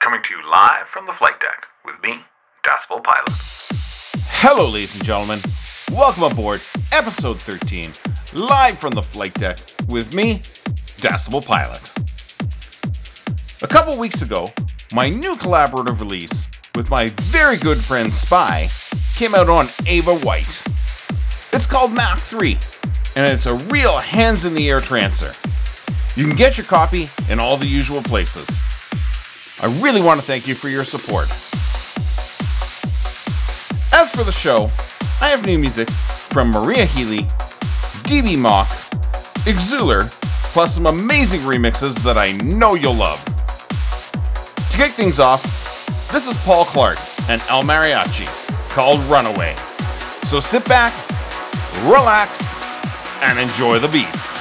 coming to you live from the flight deck with me, Decibel Pilot. Hello, ladies and gentlemen. Welcome aboard episode 13, live from the flight deck with me, Decibel Pilot. A couple weeks ago, my new collaborative release with my very good friend Spy came out on Ava White. It's called Mach 3, and it's a real hands in the air trancer. You can get your copy in all the usual places. I really want to thank you for your support. As for the show, I have new music from Maria Healy, DB Mock, Exuler, plus some amazing remixes that I know you'll love. To kick things off, this is Paul Clark and El Mariachi called Runaway. So sit back, relax, and enjoy the beats.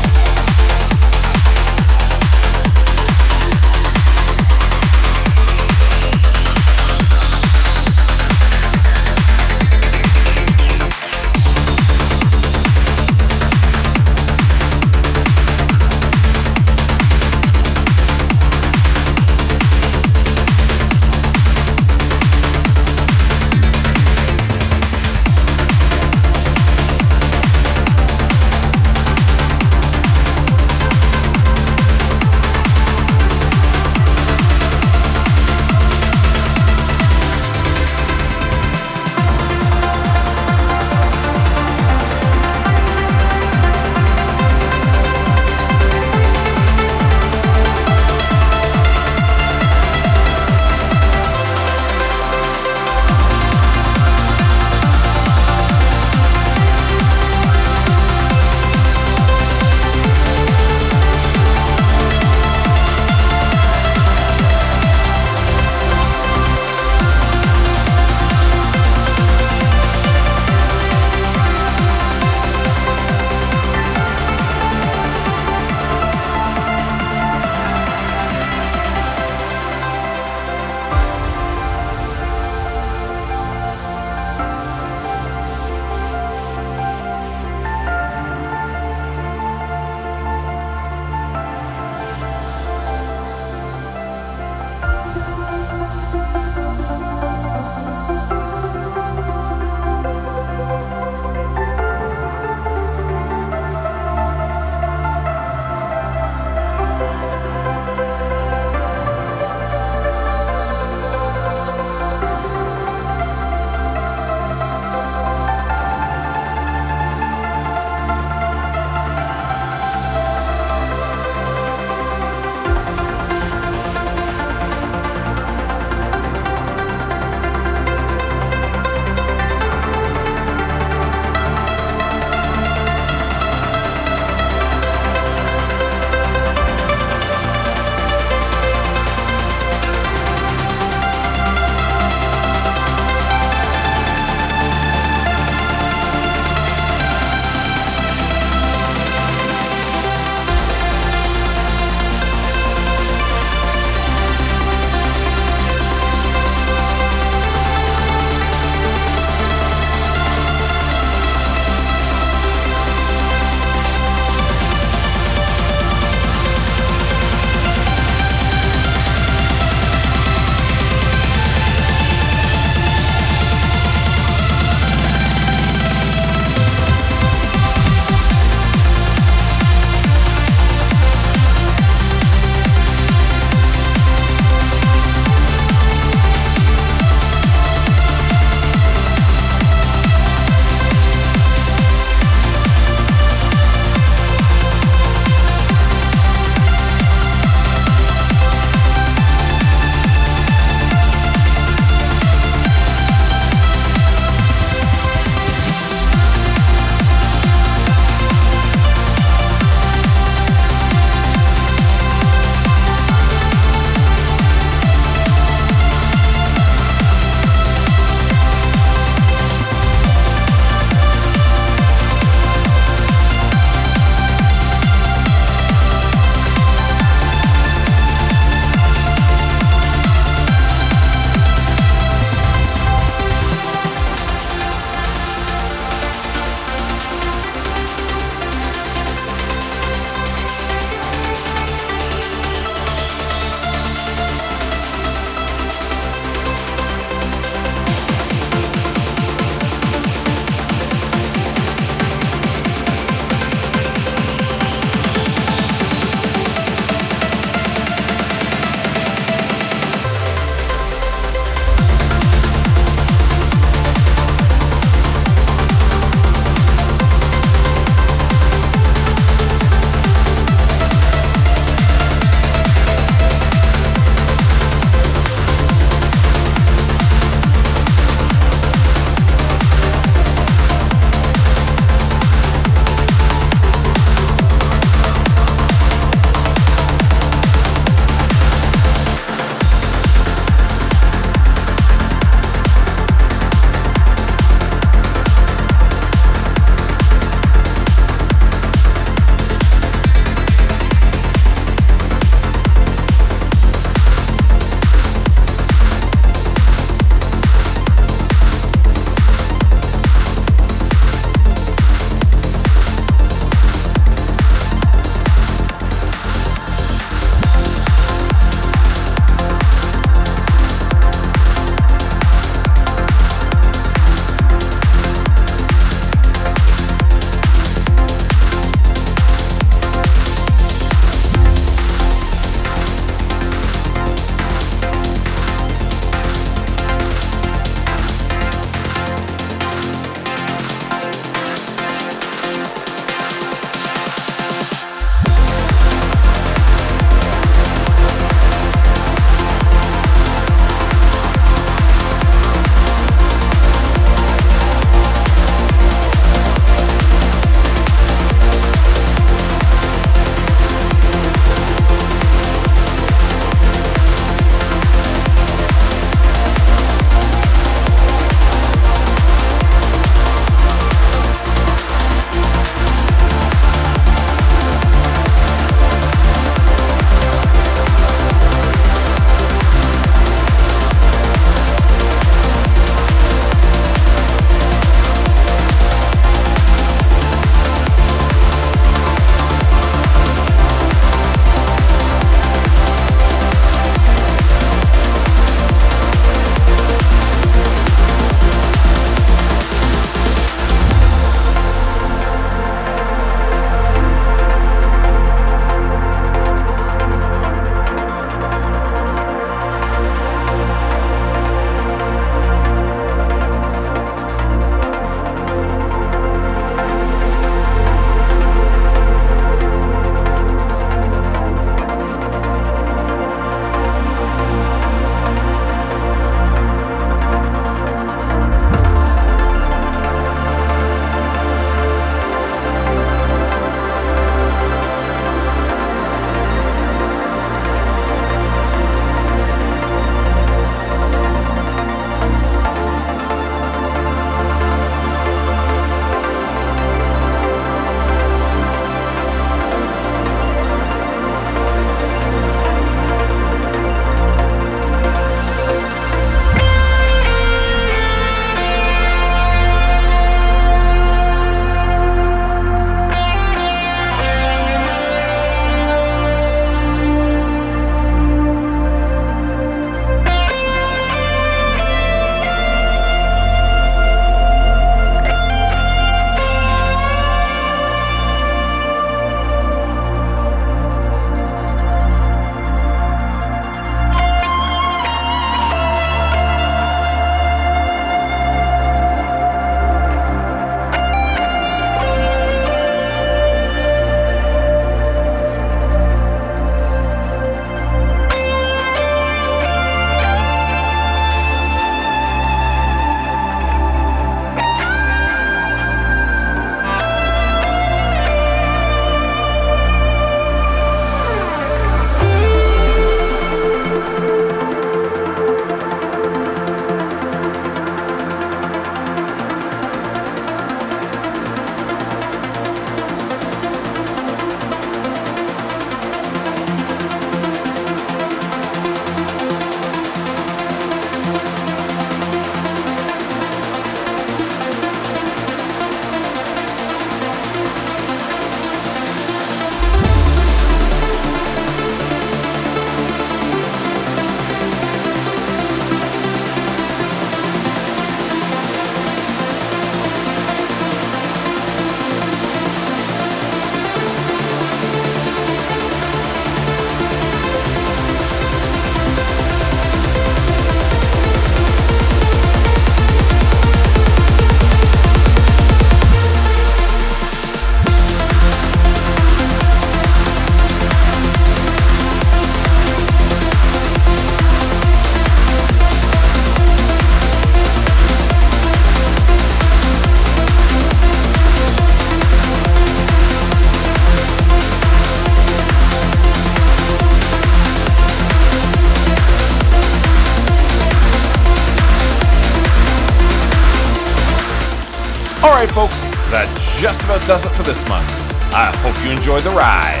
Folks, that just about does it for this month. I hope you enjoyed the ride.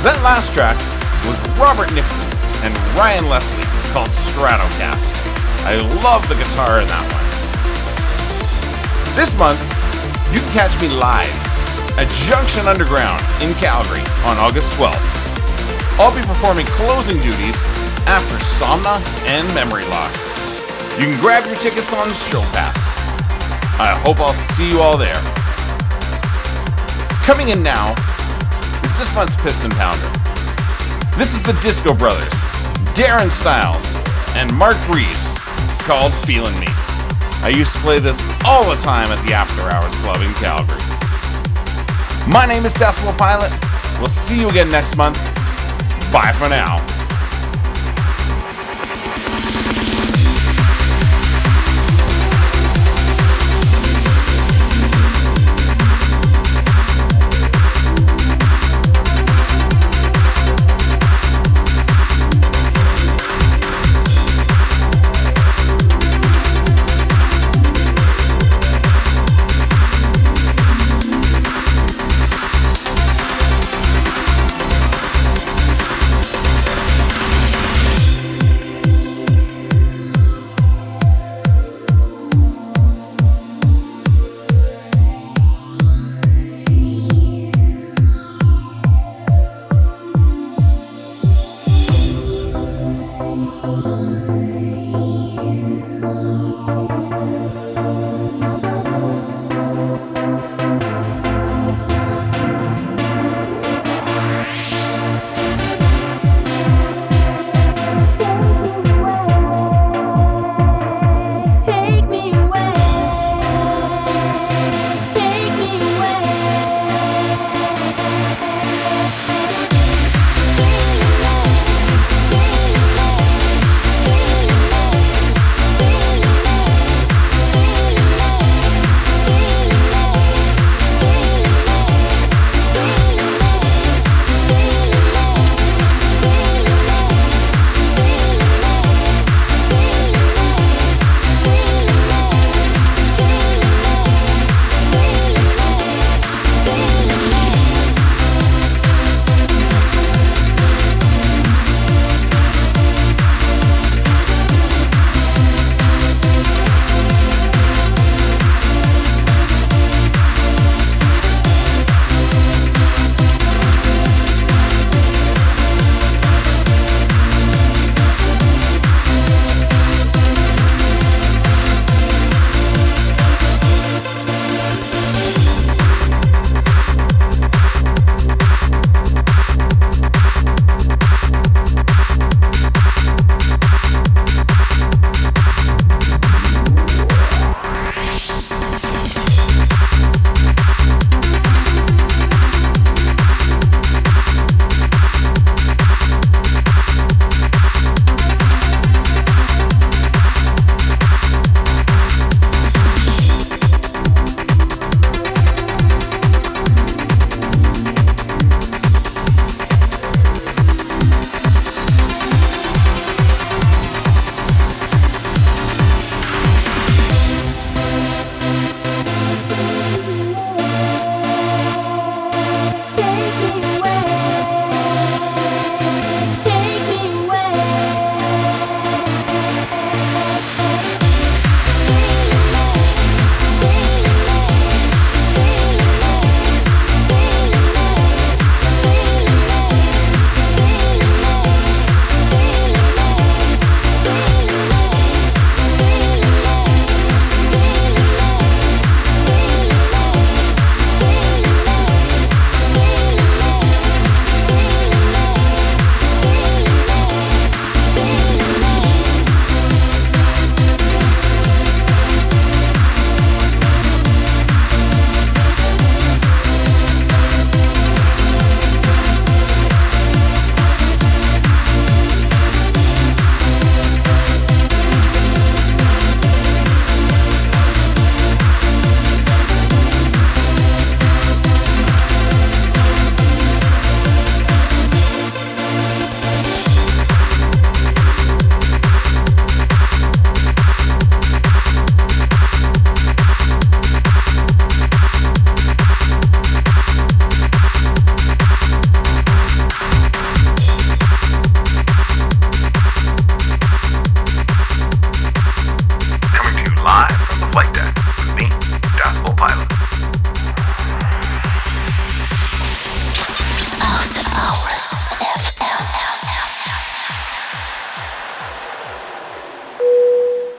That last track was Robert Nixon and Ryan Leslie called Stratocast. I love the guitar in that one. This month, you can catch me live at Junction Underground in Calgary on August 12th. I'll be performing closing duties after Somna and Memory Loss. You can grab your tickets on Show Pass. I hope I'll see you all there. Coming in now is this month's Piston Pounder. This is the Disco Brothers, Darren Styles, and Mark Breeze, called Feeling Me. I used to play this all the time at the After Hours Club in Calgary. My name is Decibel Pilot. We'll see you again next month. Bye for now. Thank you.